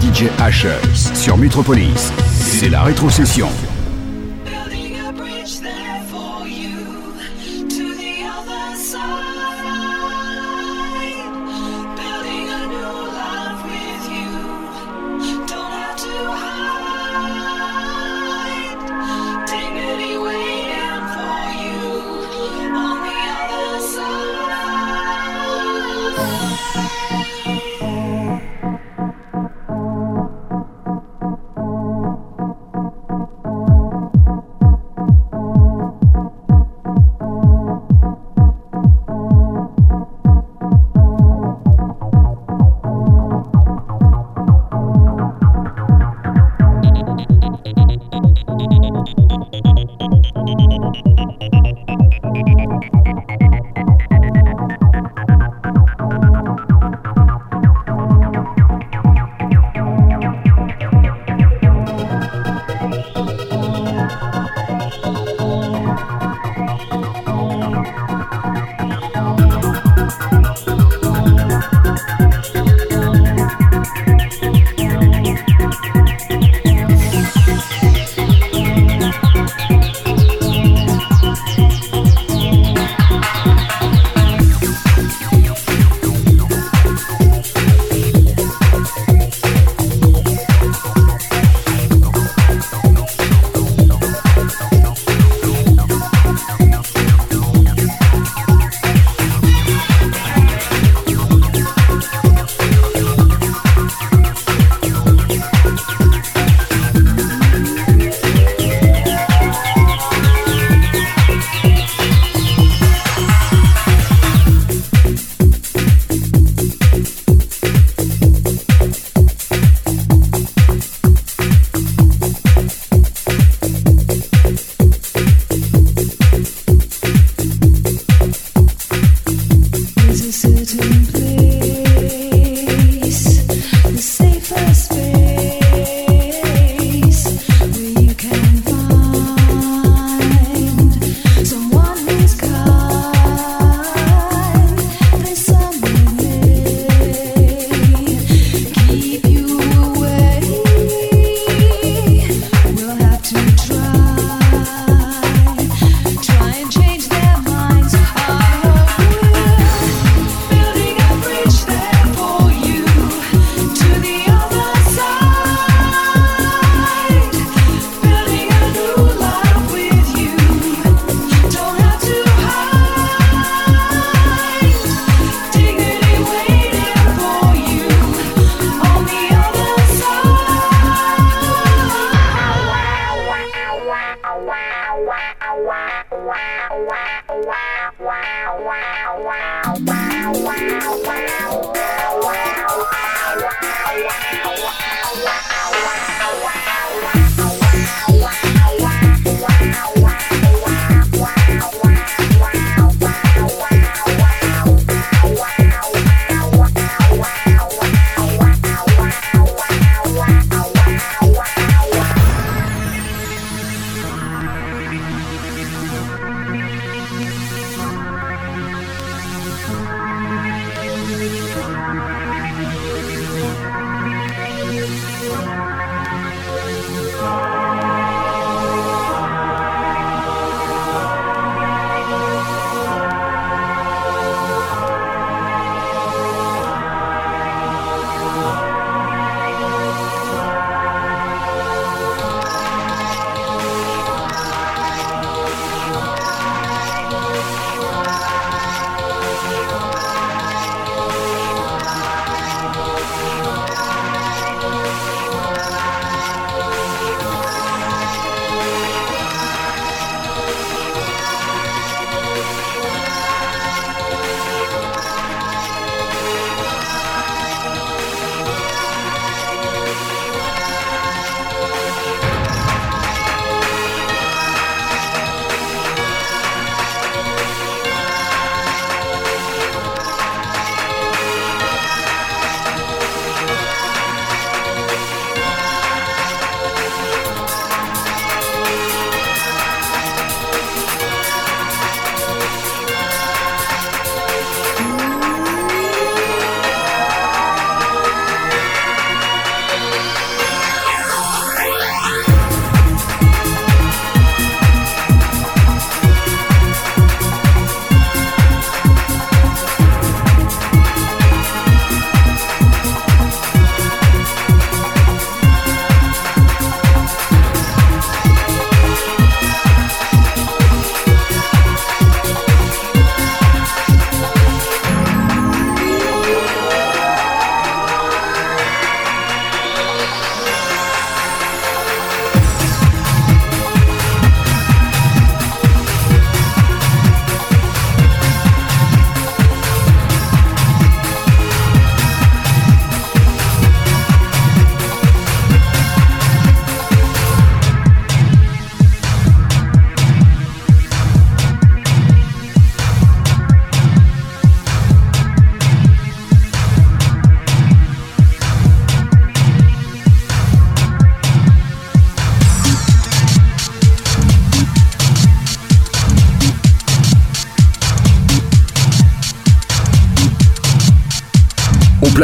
DJ Ashes sur Metropolis. C'est la rétrocession.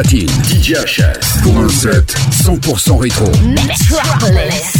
Platine. DJ HS. Pour un set 100% rétro. Metropolis.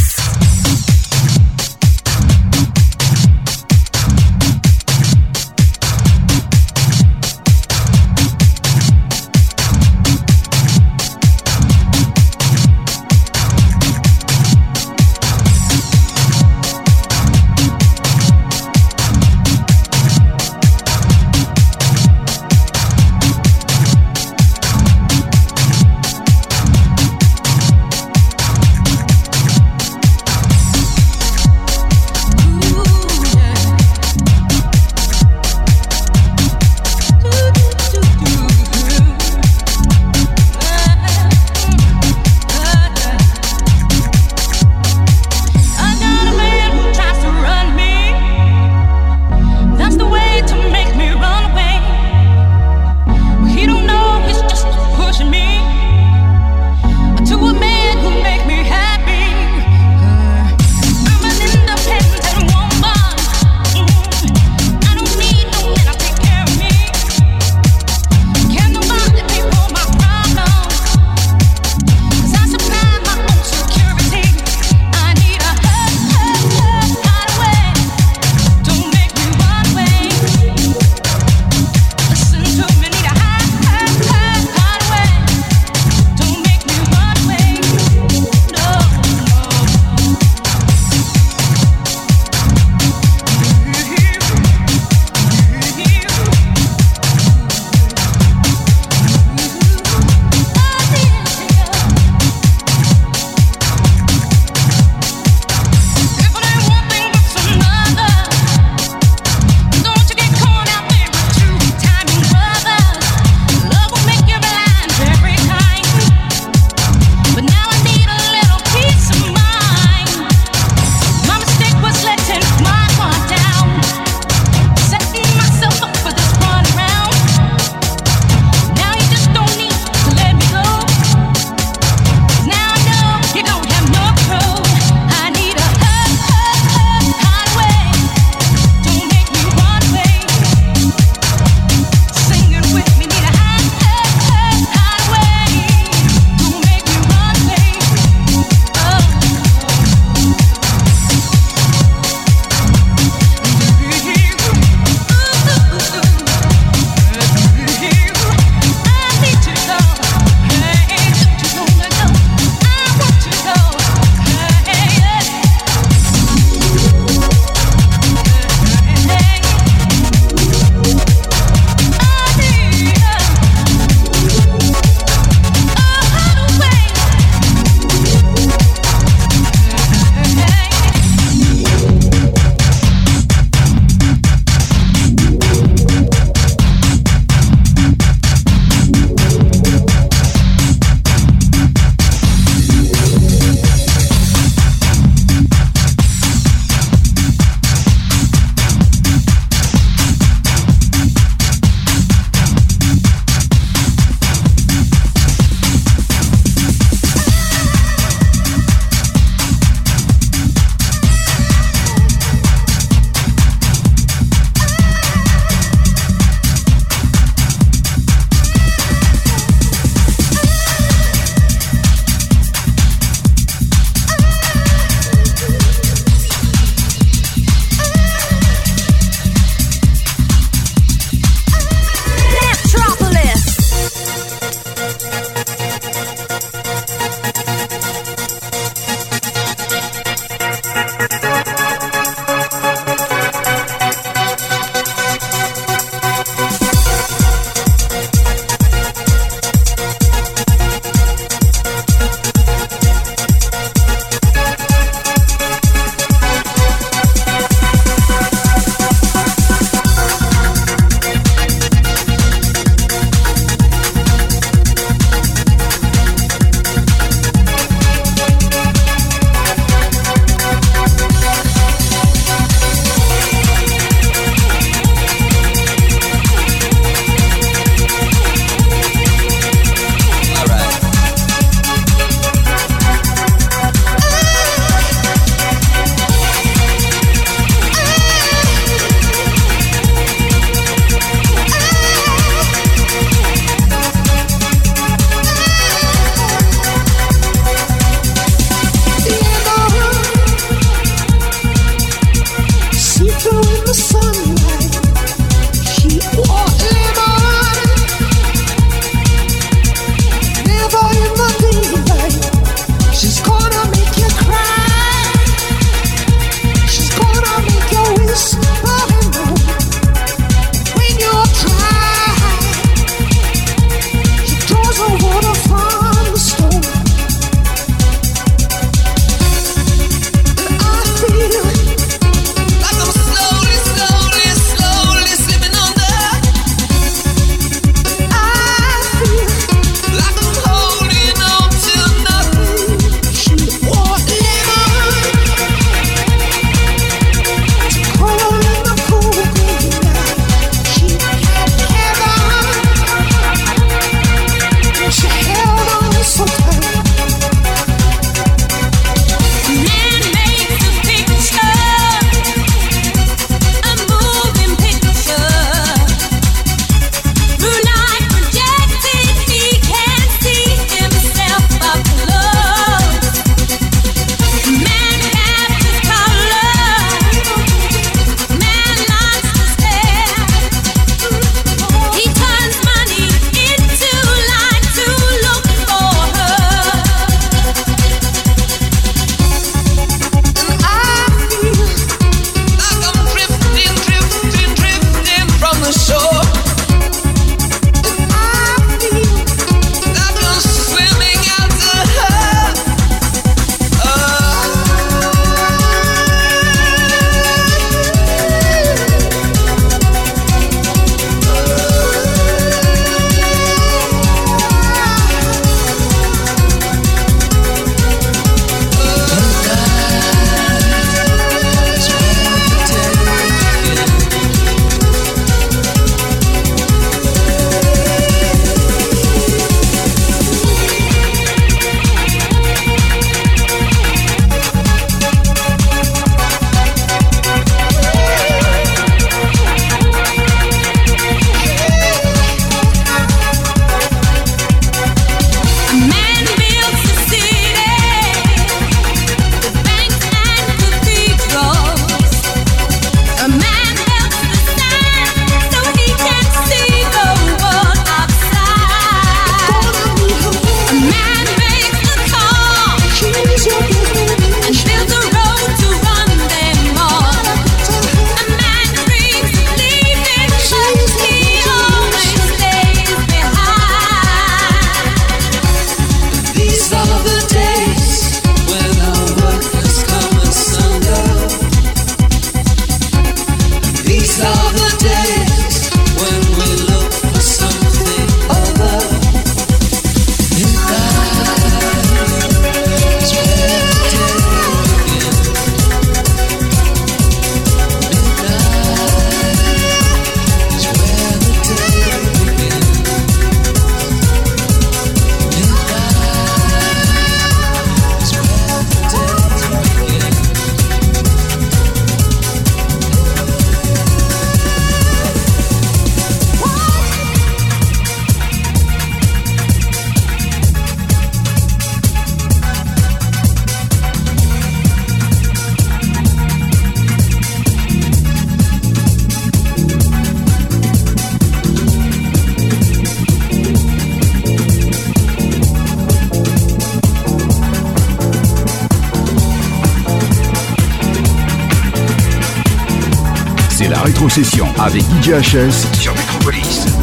Rétro Session avec DJ HS sur Metropolis.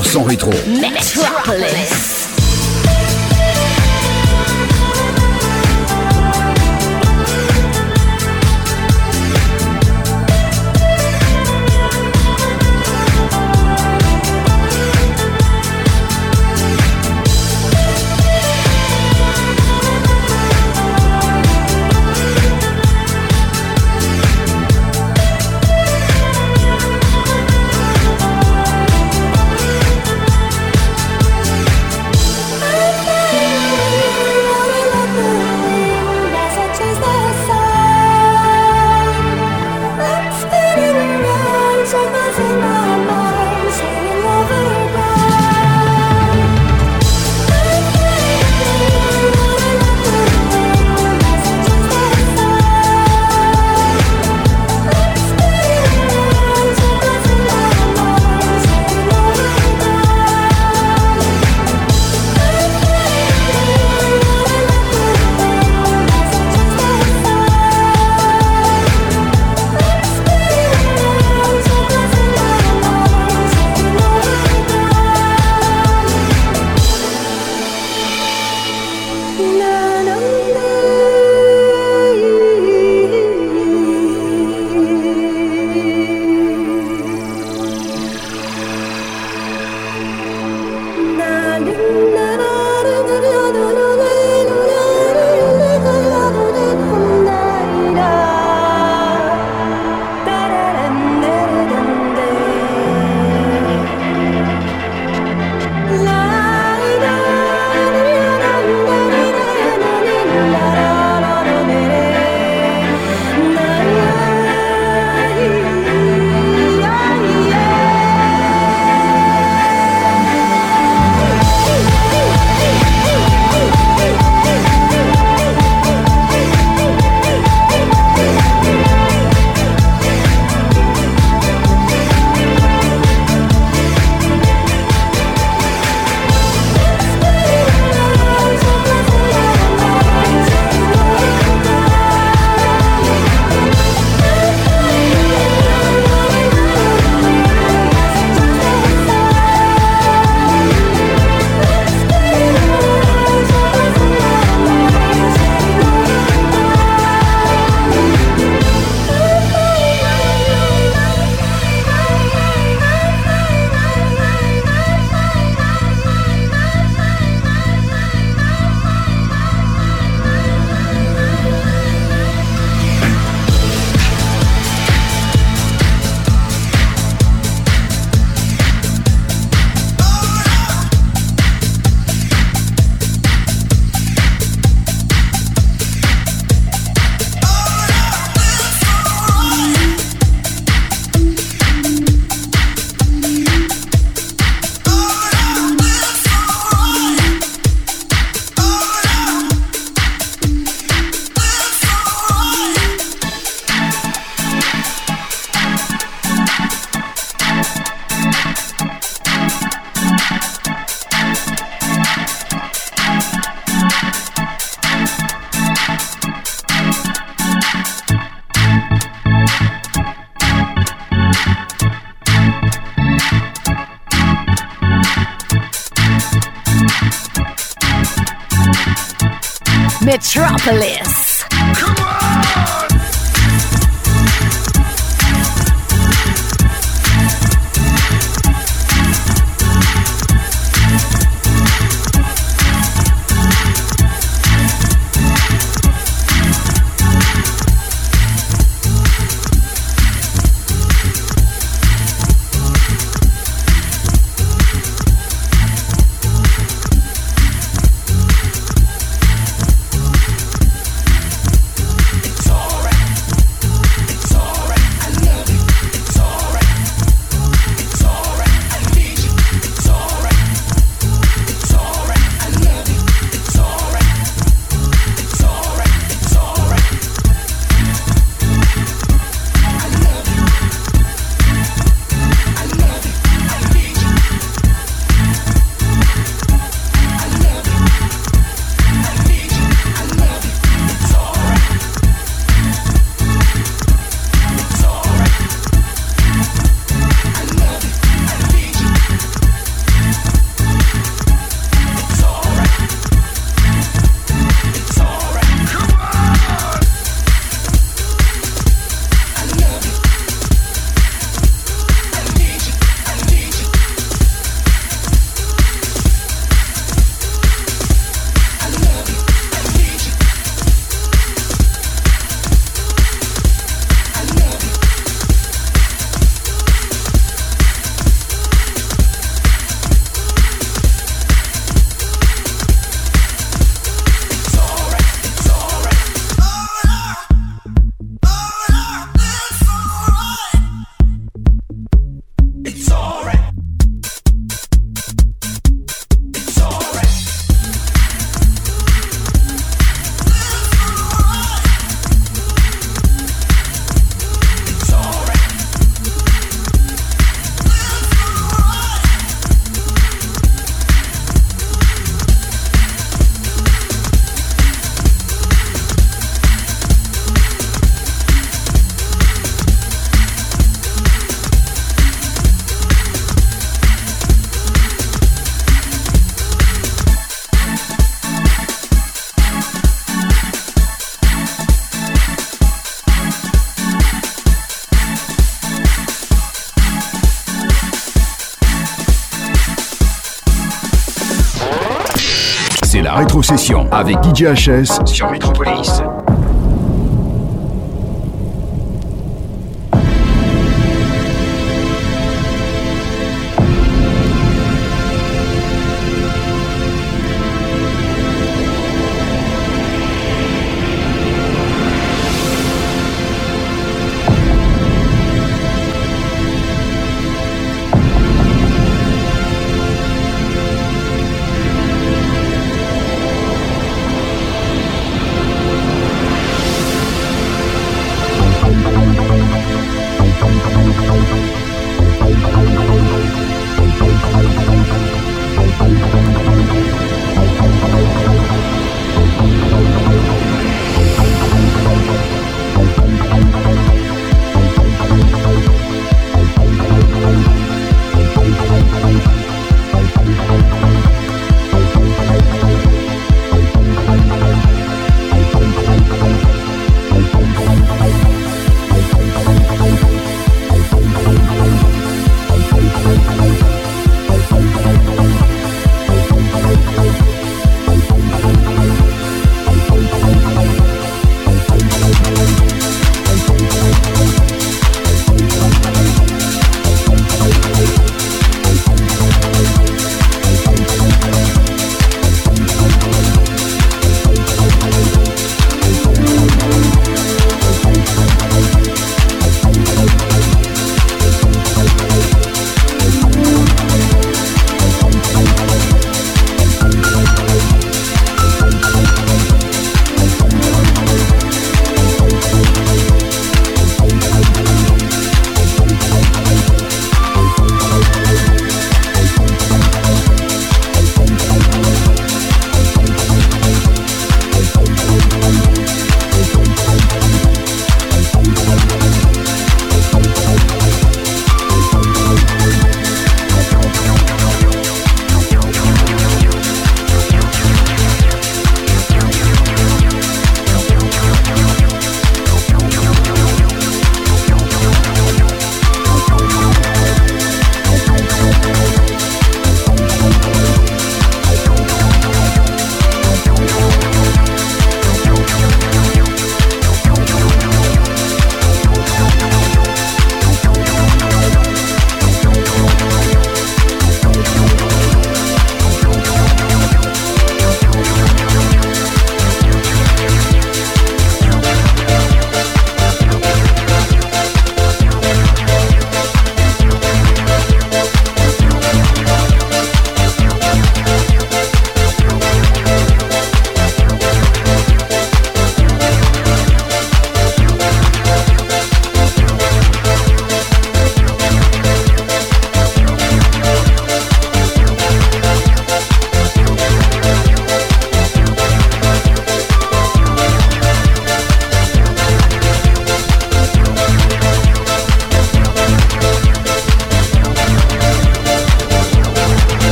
100% rétro. Metropolis. Avec DJ HS sur Metropolis.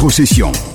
Rétrocession.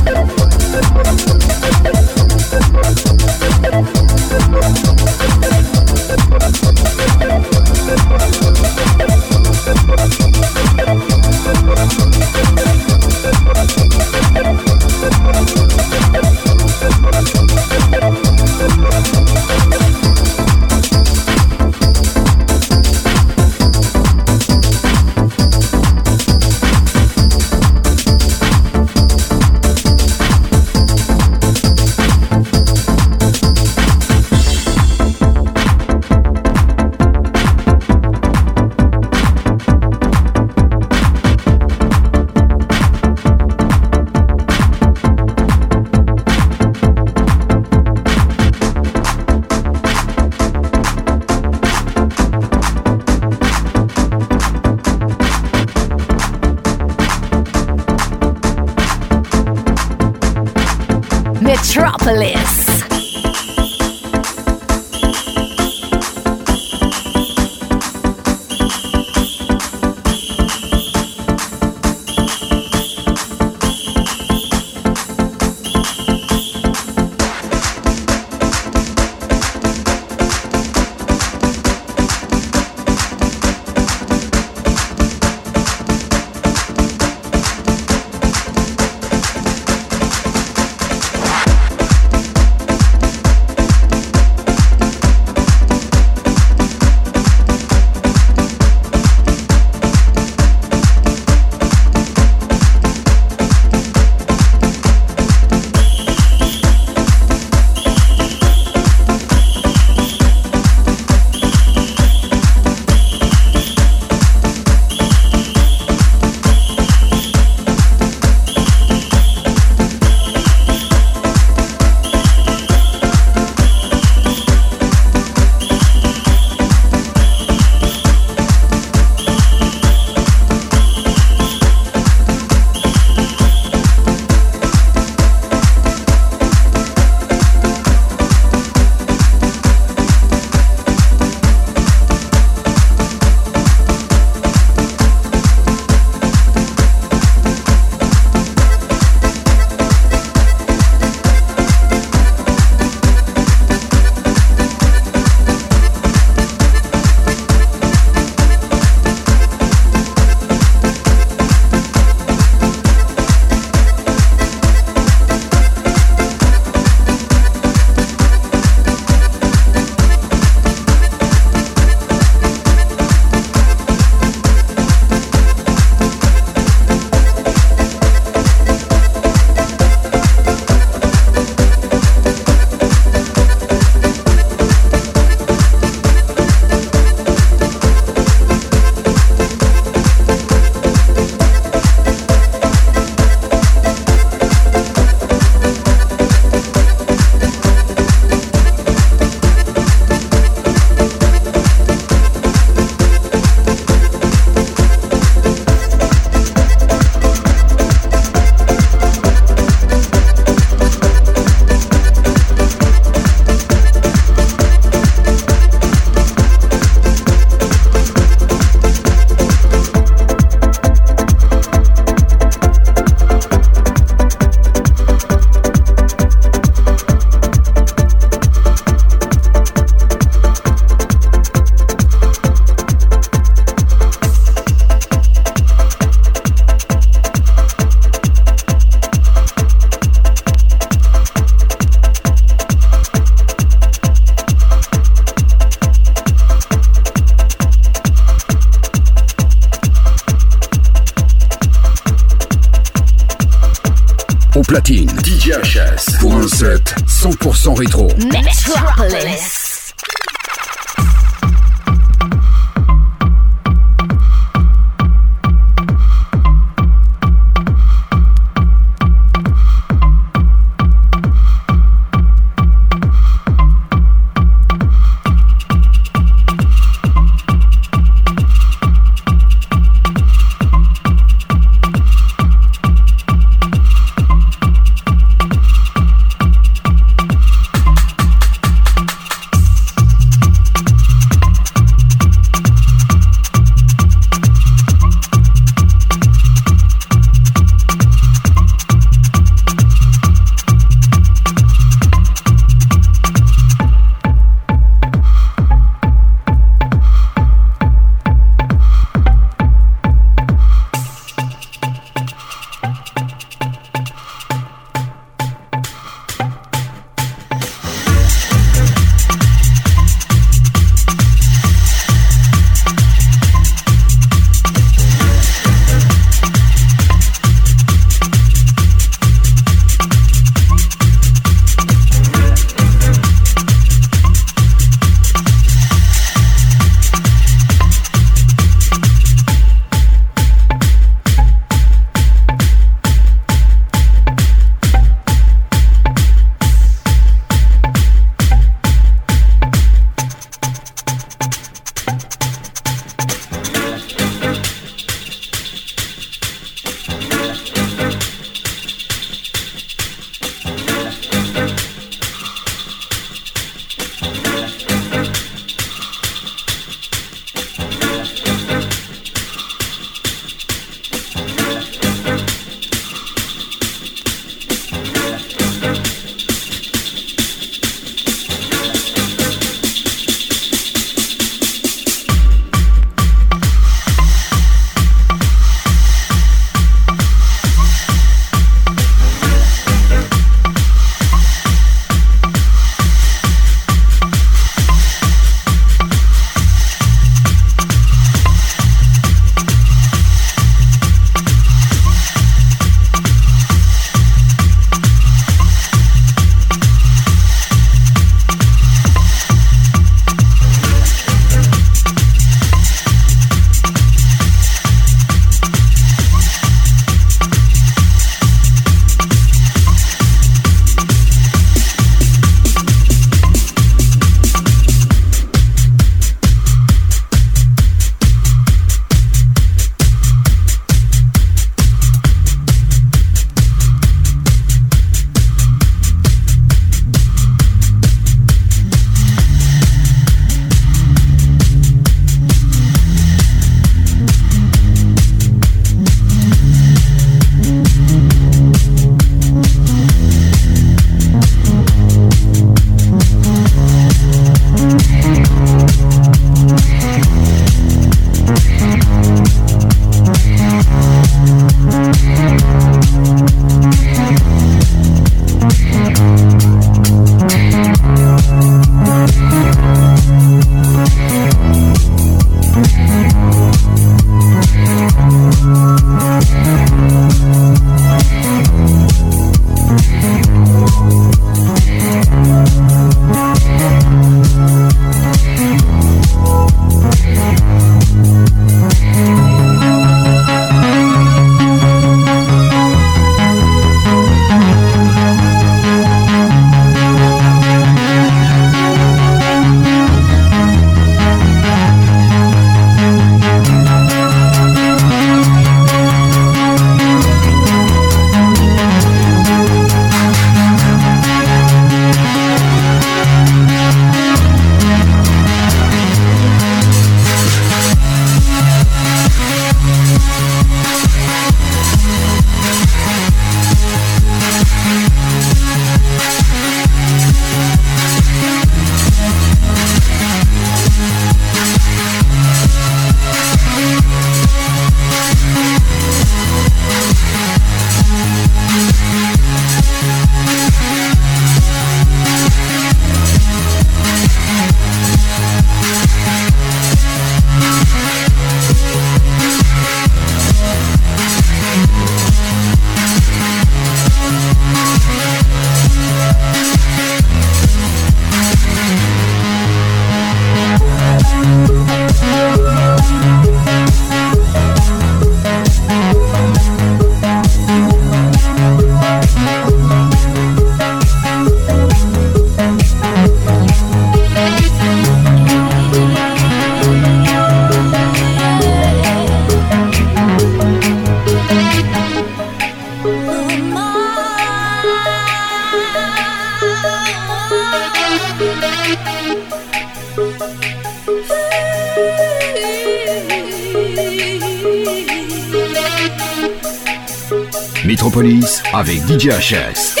Metropolis avec DJ HS.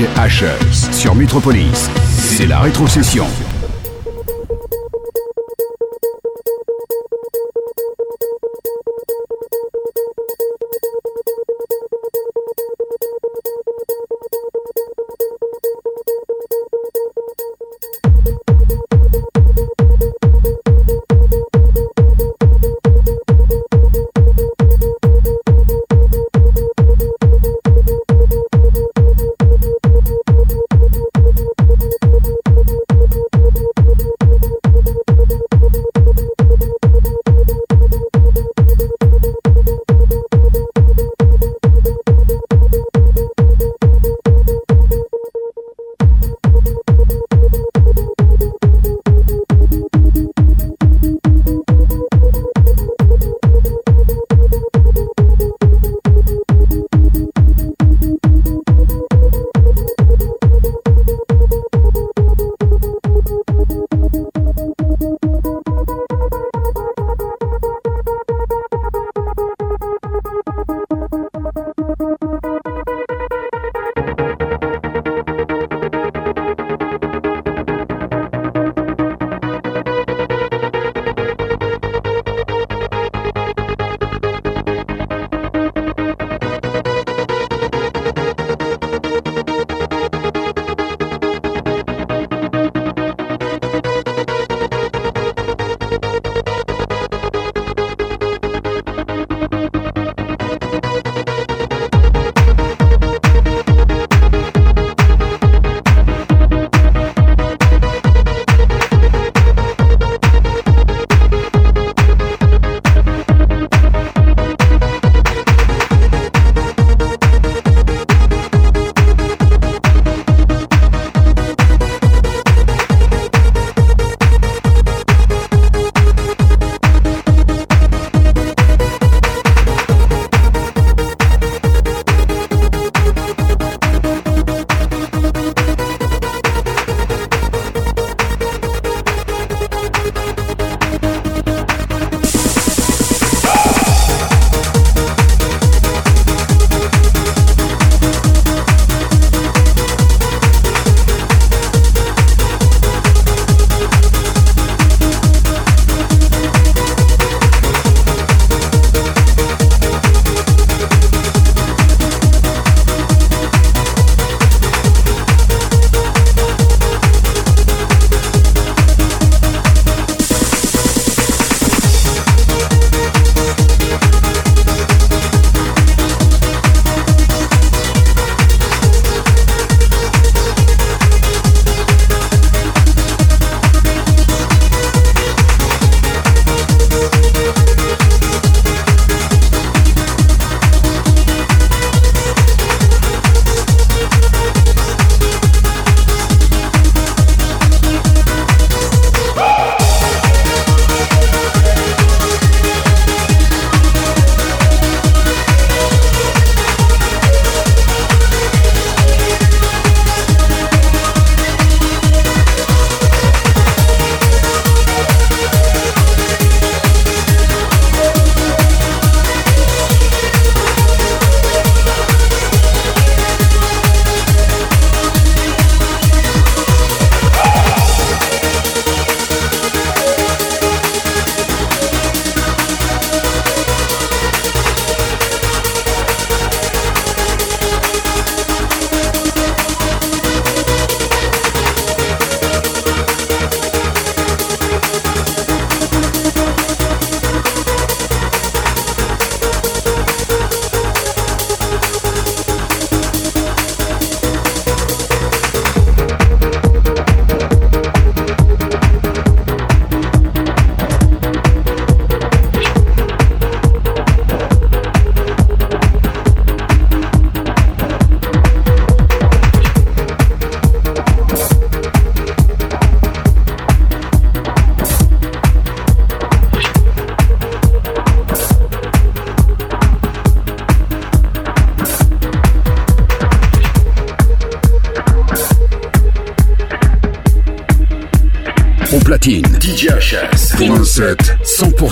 DJ sur Metropolis. C'est la rétrocession.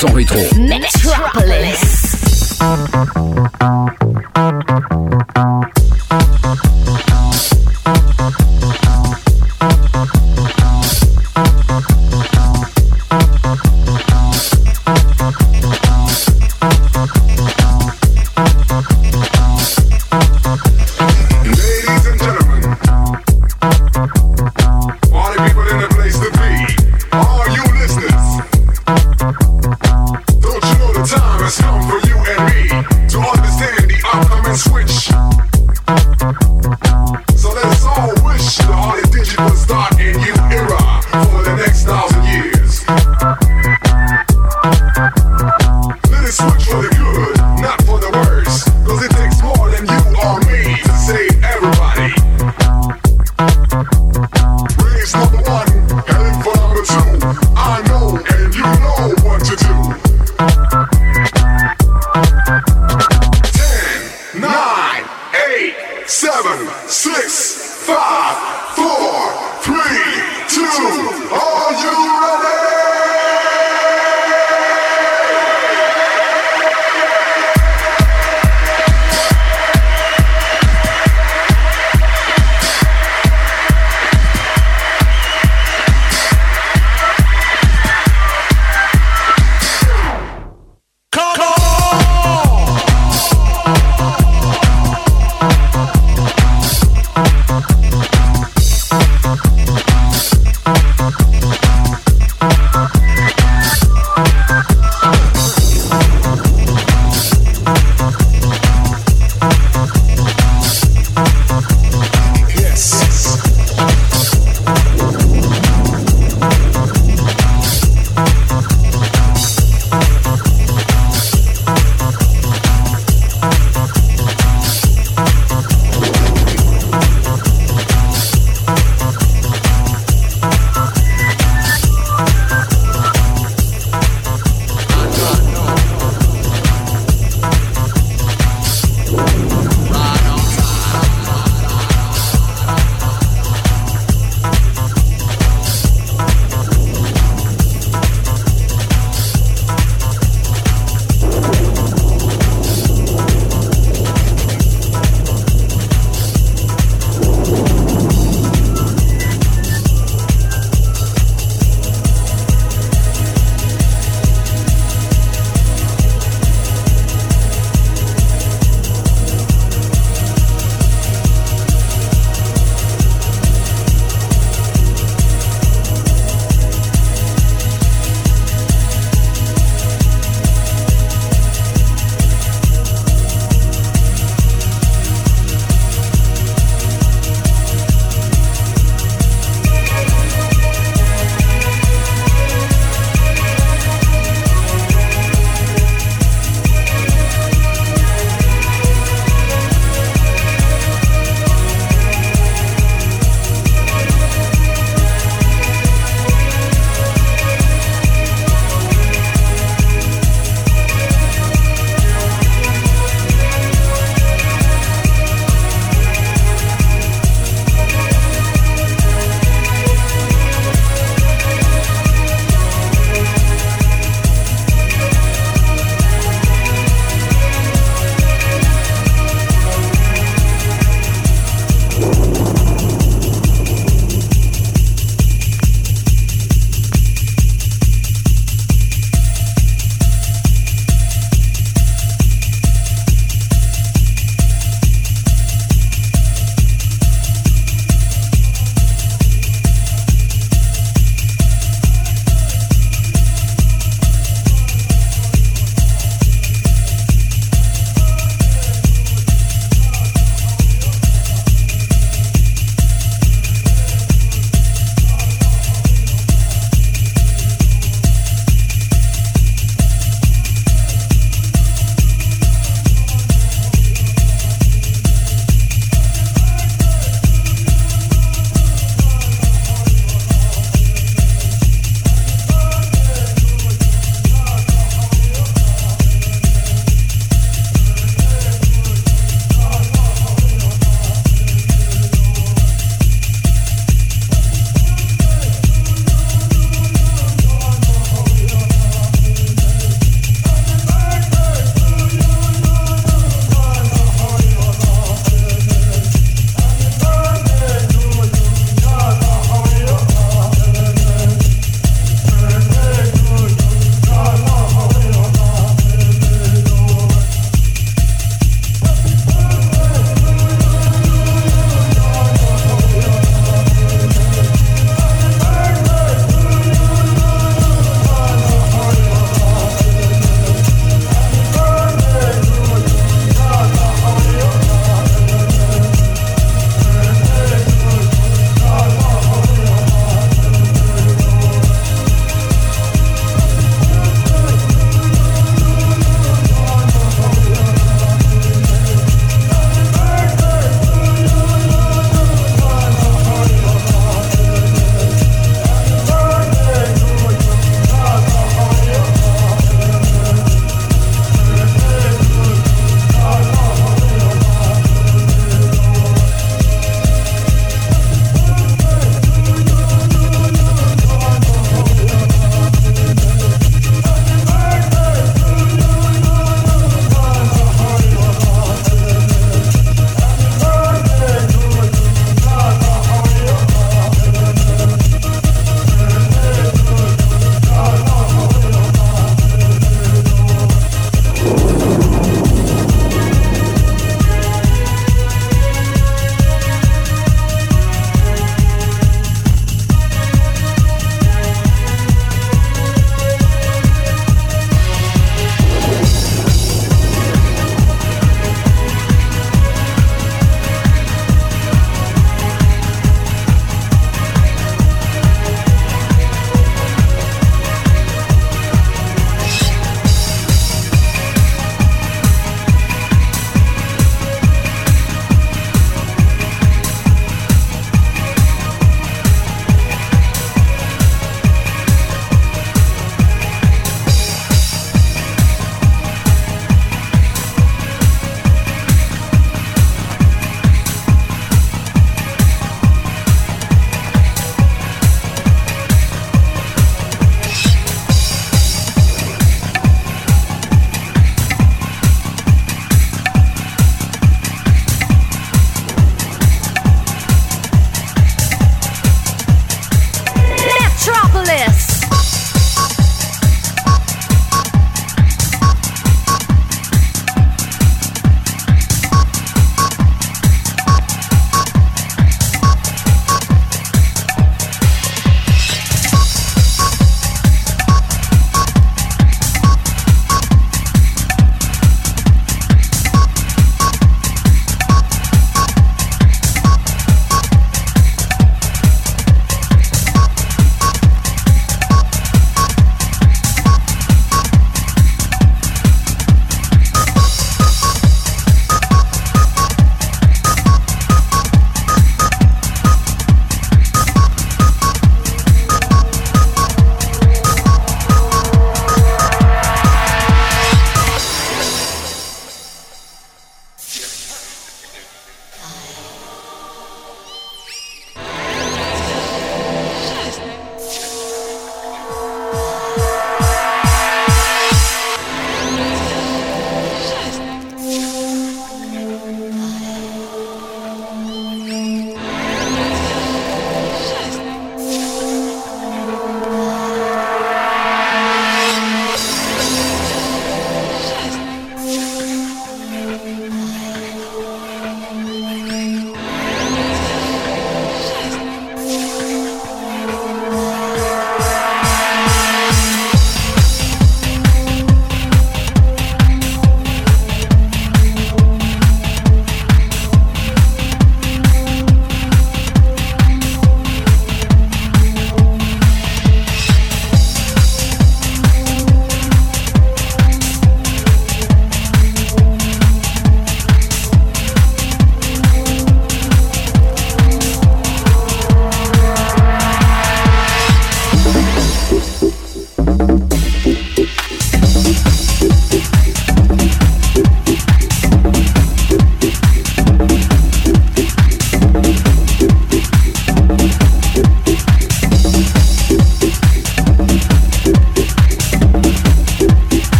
100% rétro.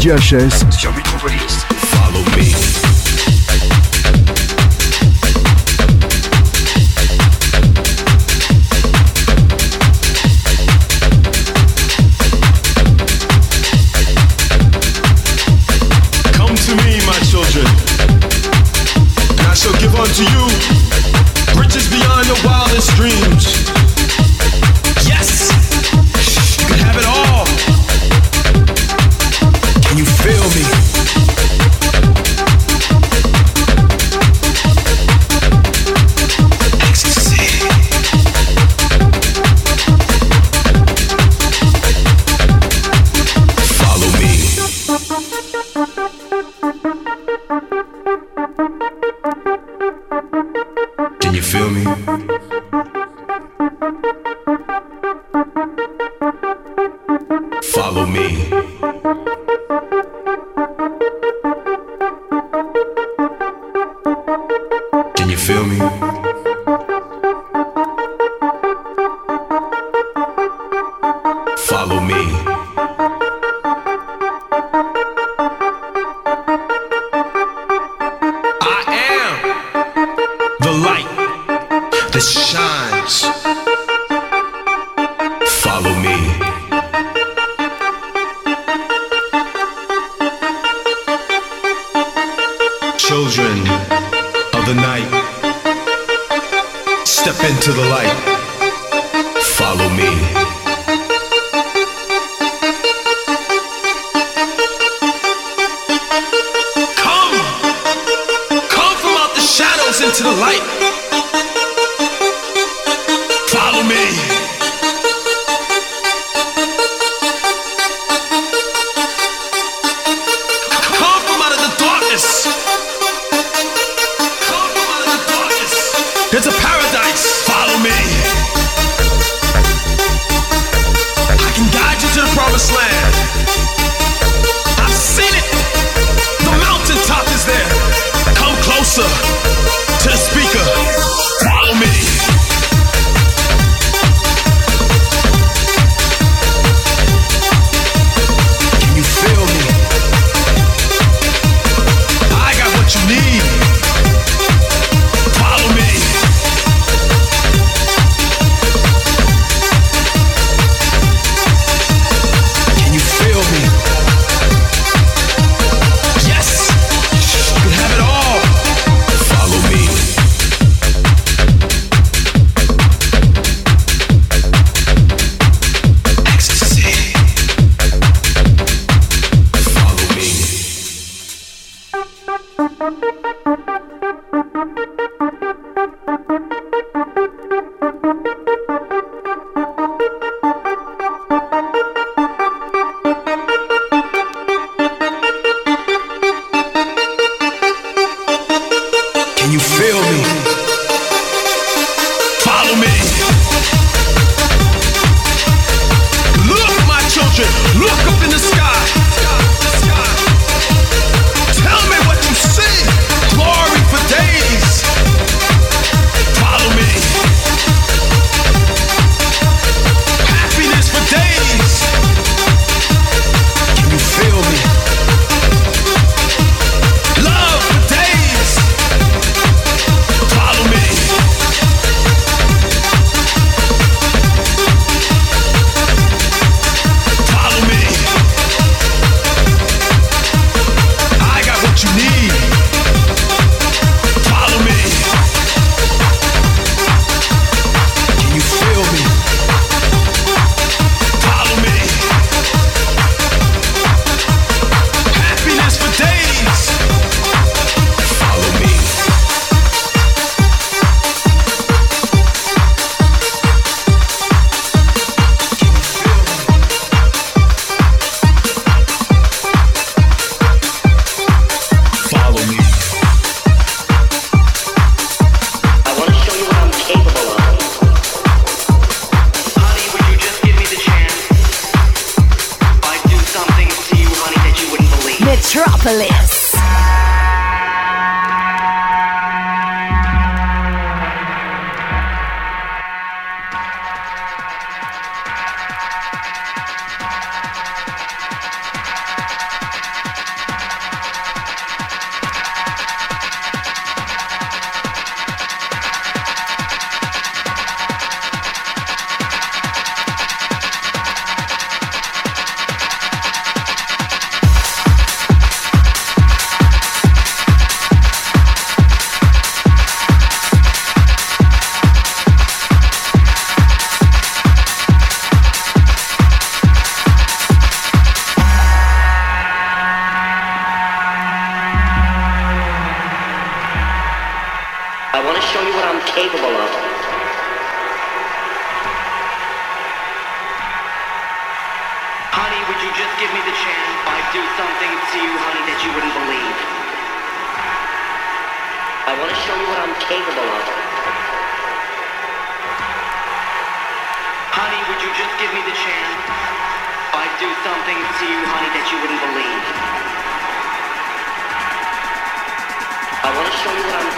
Session avec DJ HS sur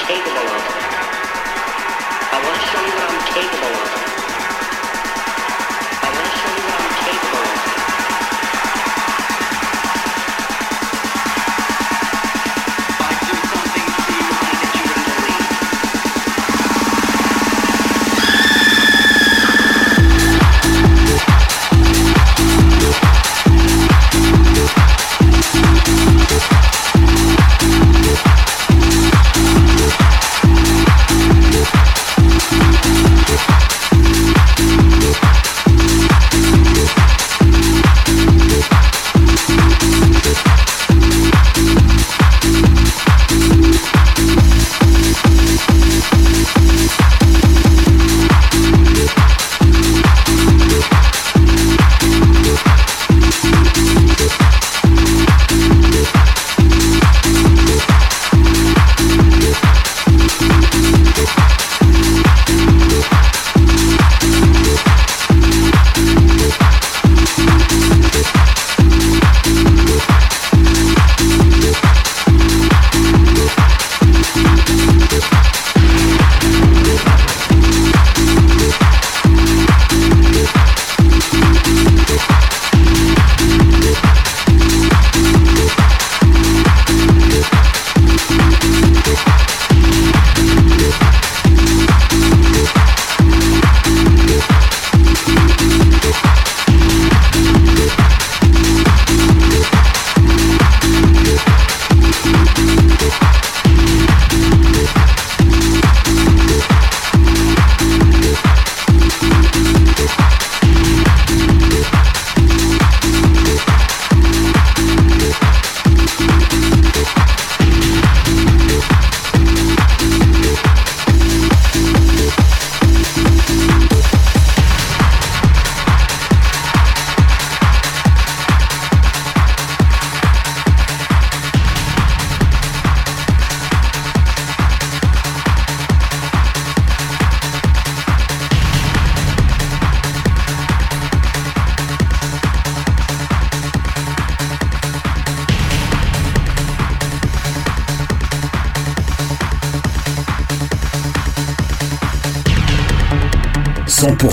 capable of. I want to show you what I'm capable of.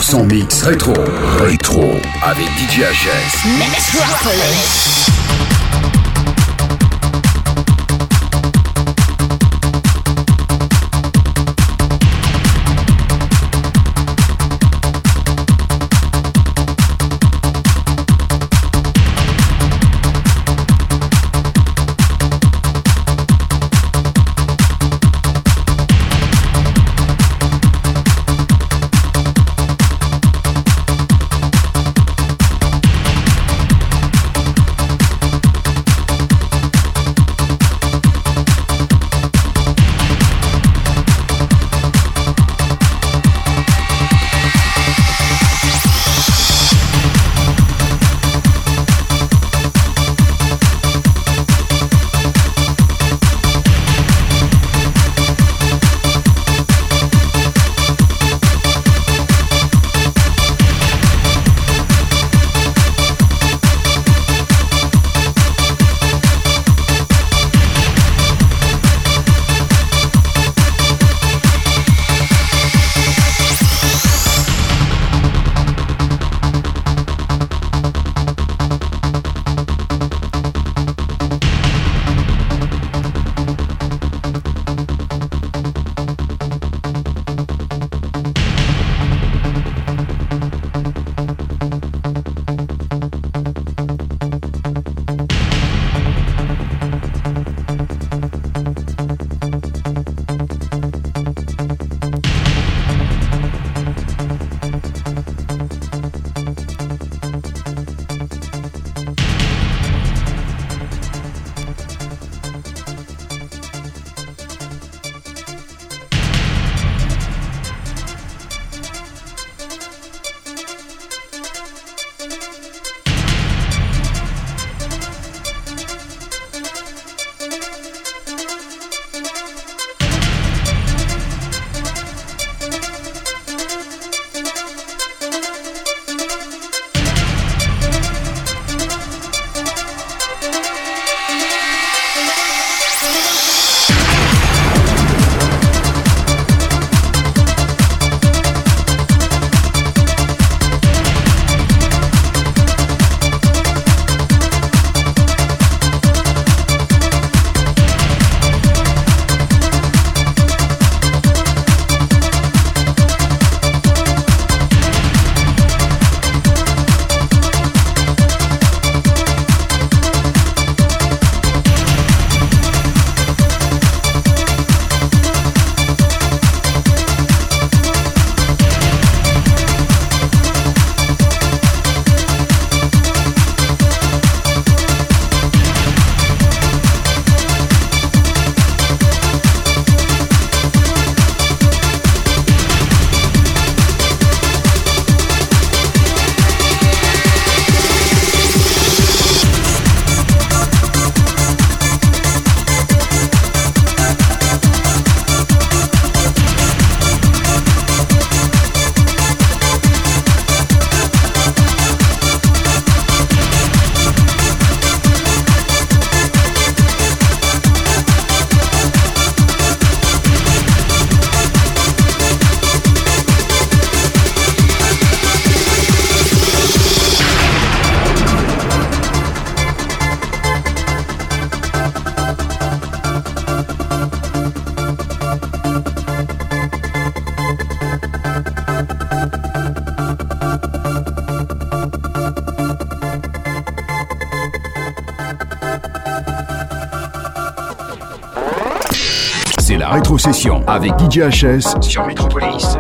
son mix rétro. Rétro avec DJHS. Metropolis. Avec DJ HS sur Metropolis.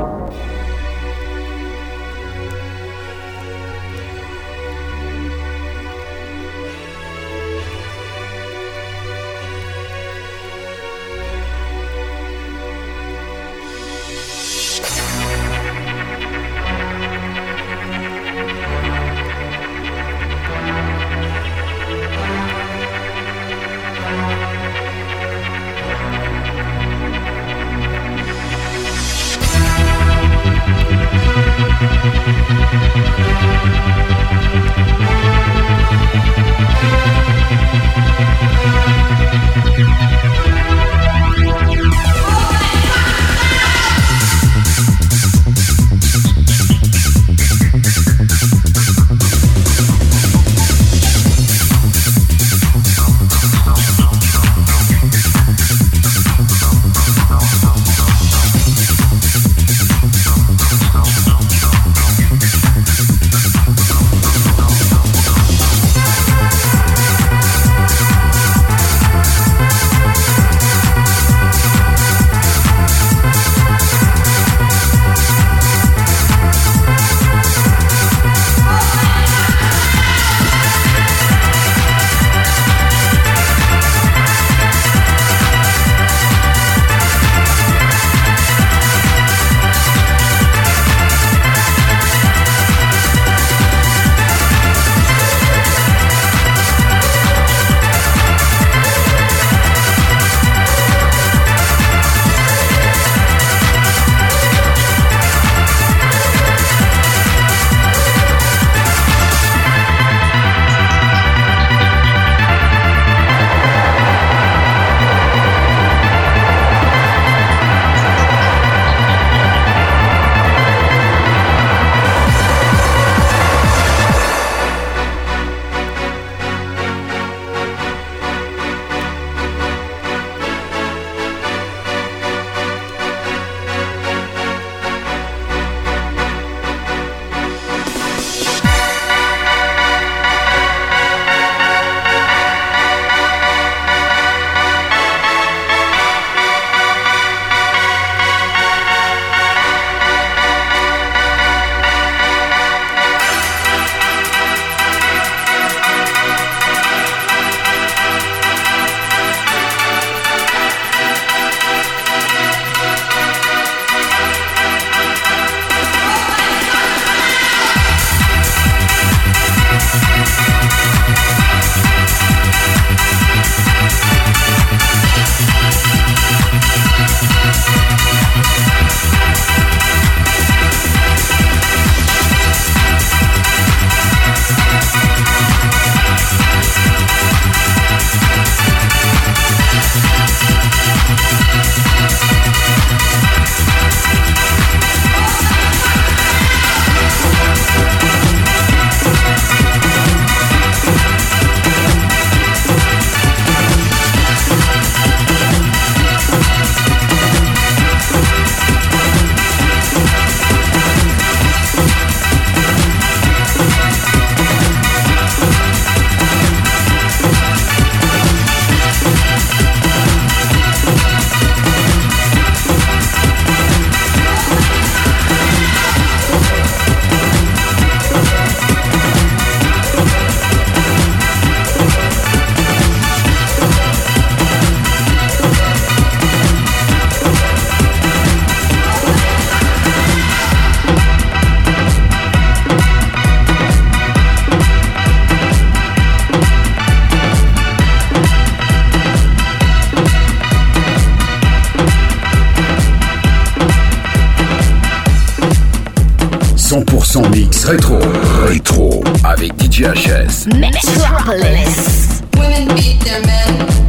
Metropolis. Women beat their men.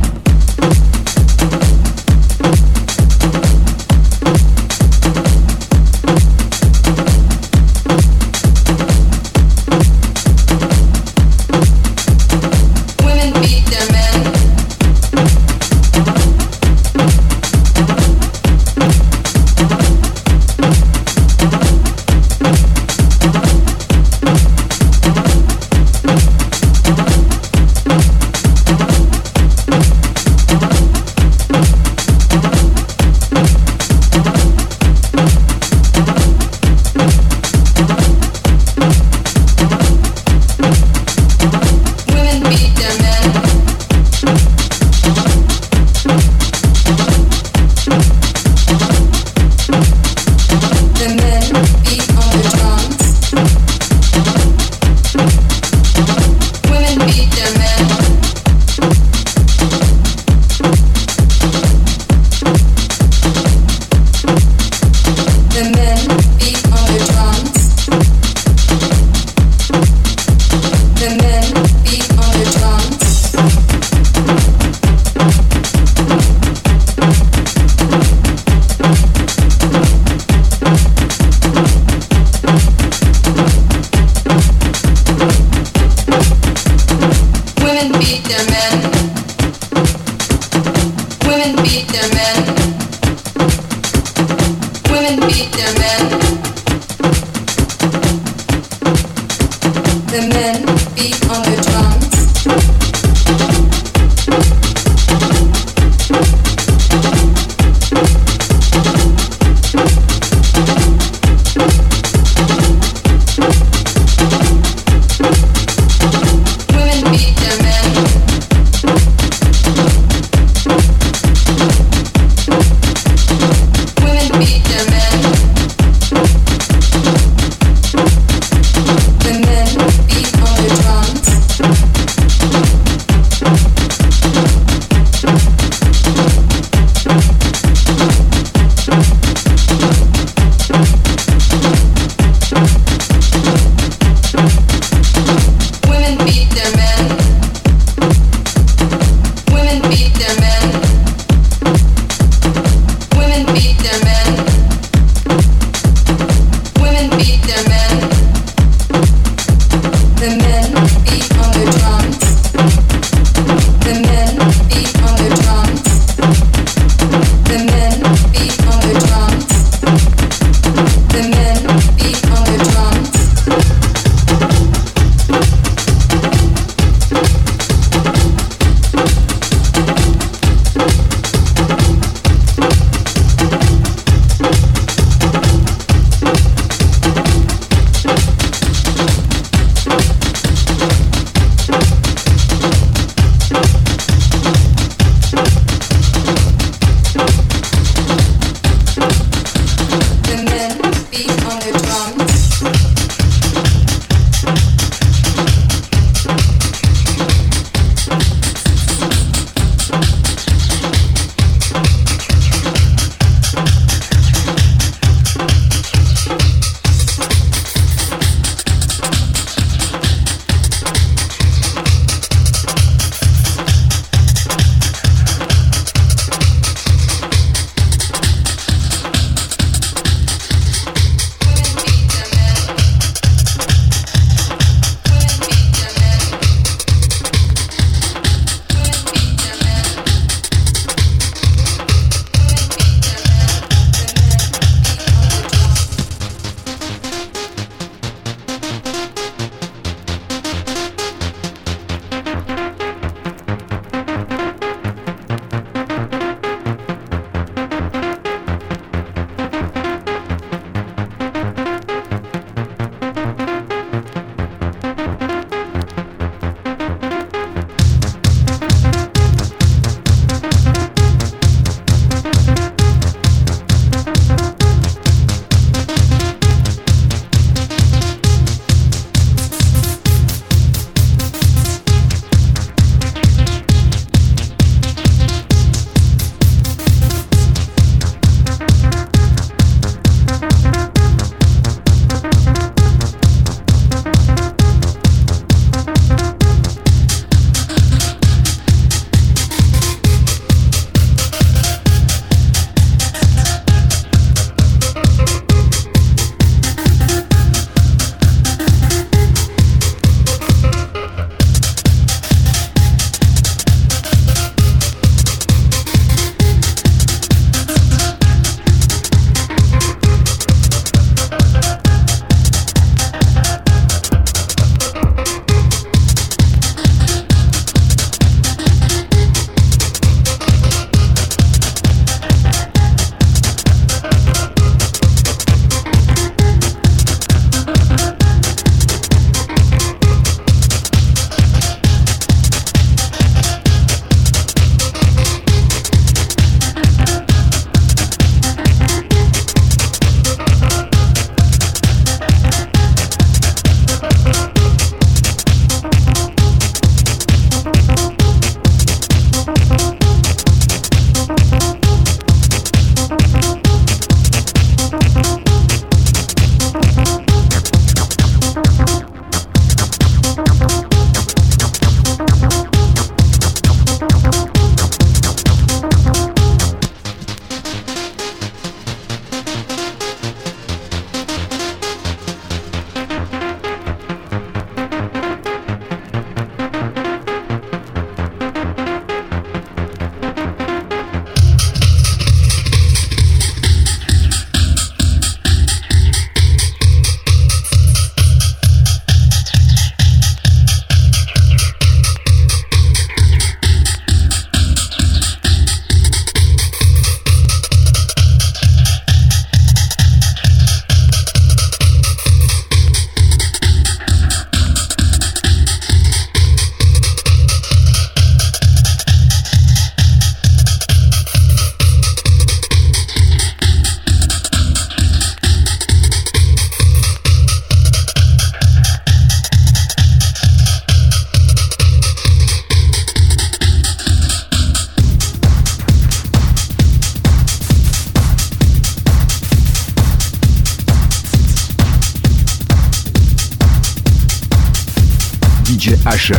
DJ Ashes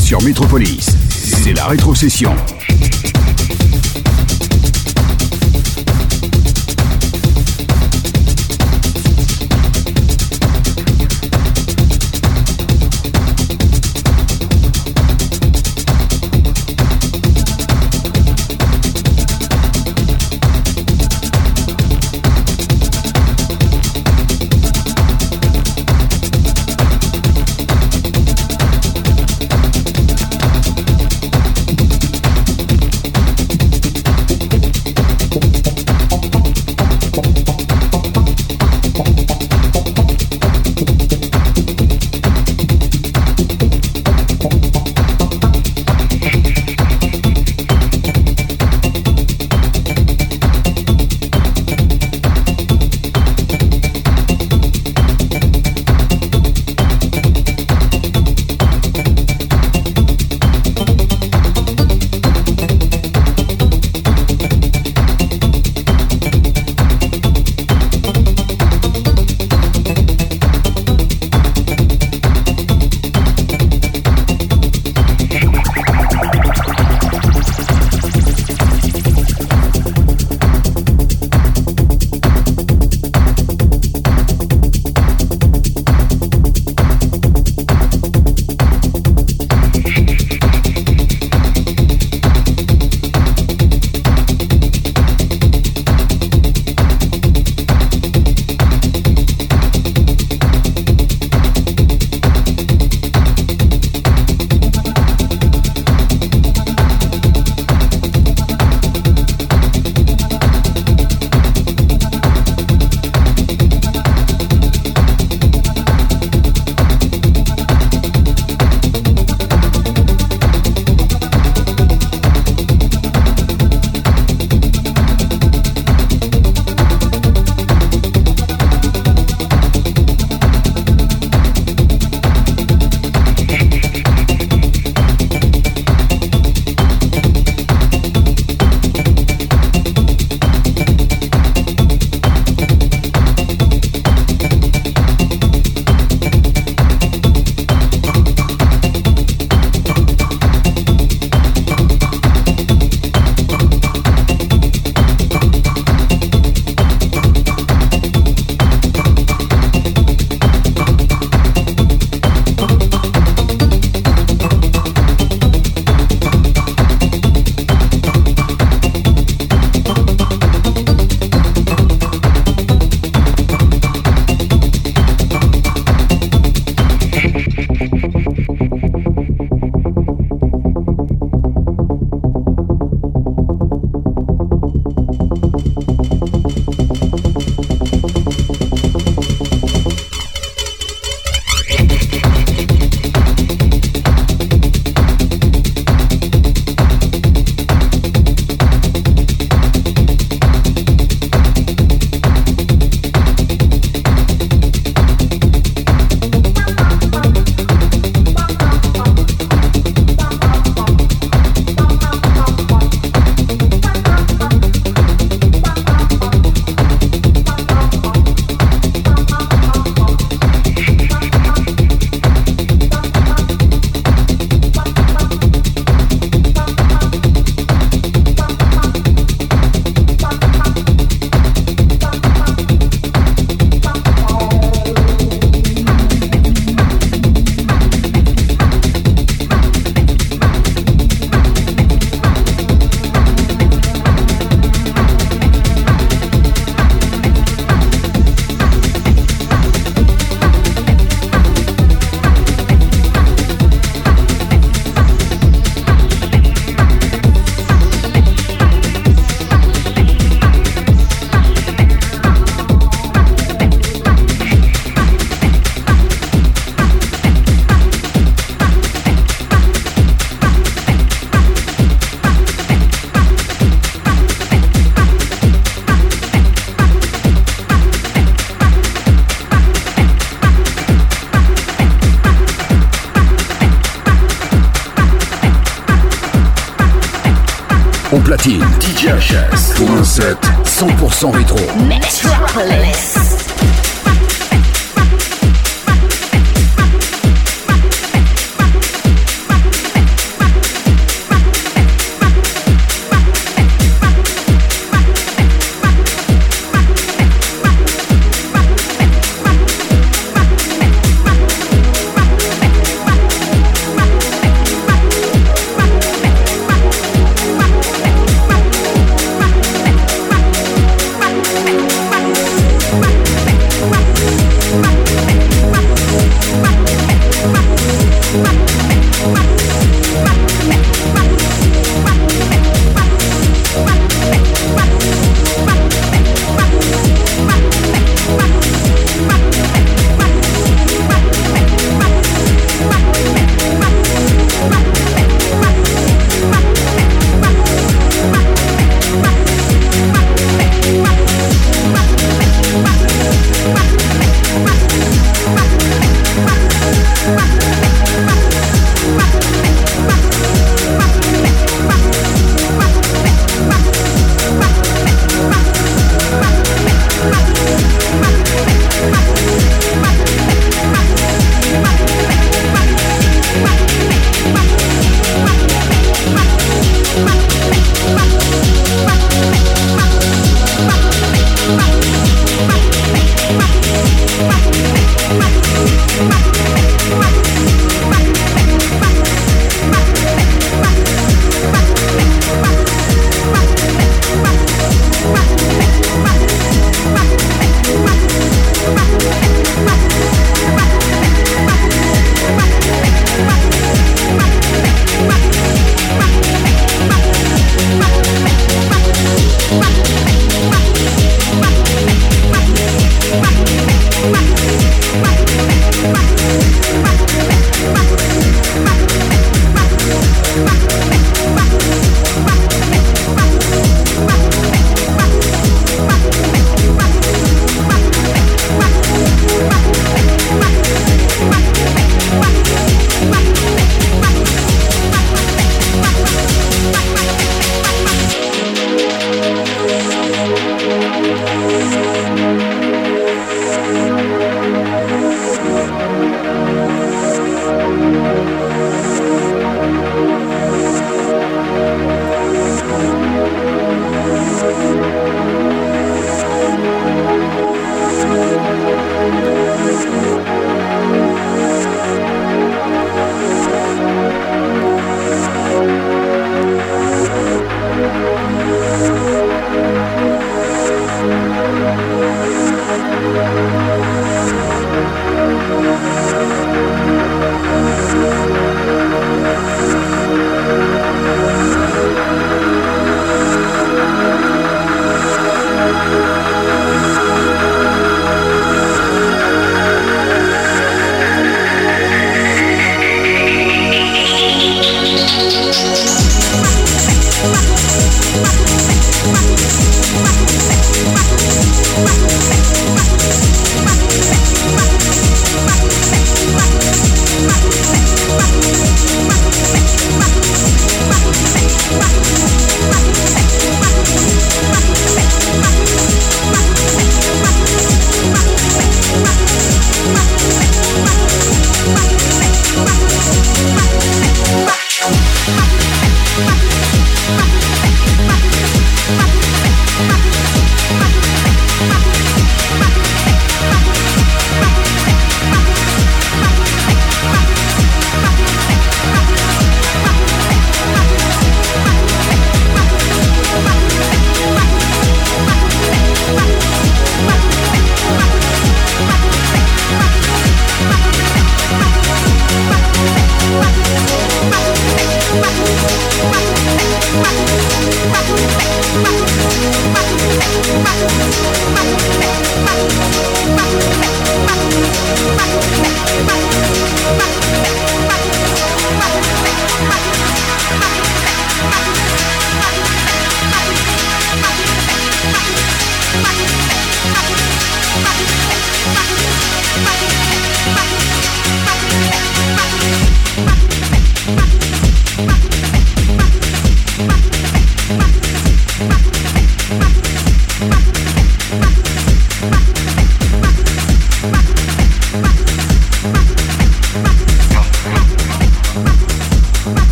sur Metropolis. C'est la rétrocession.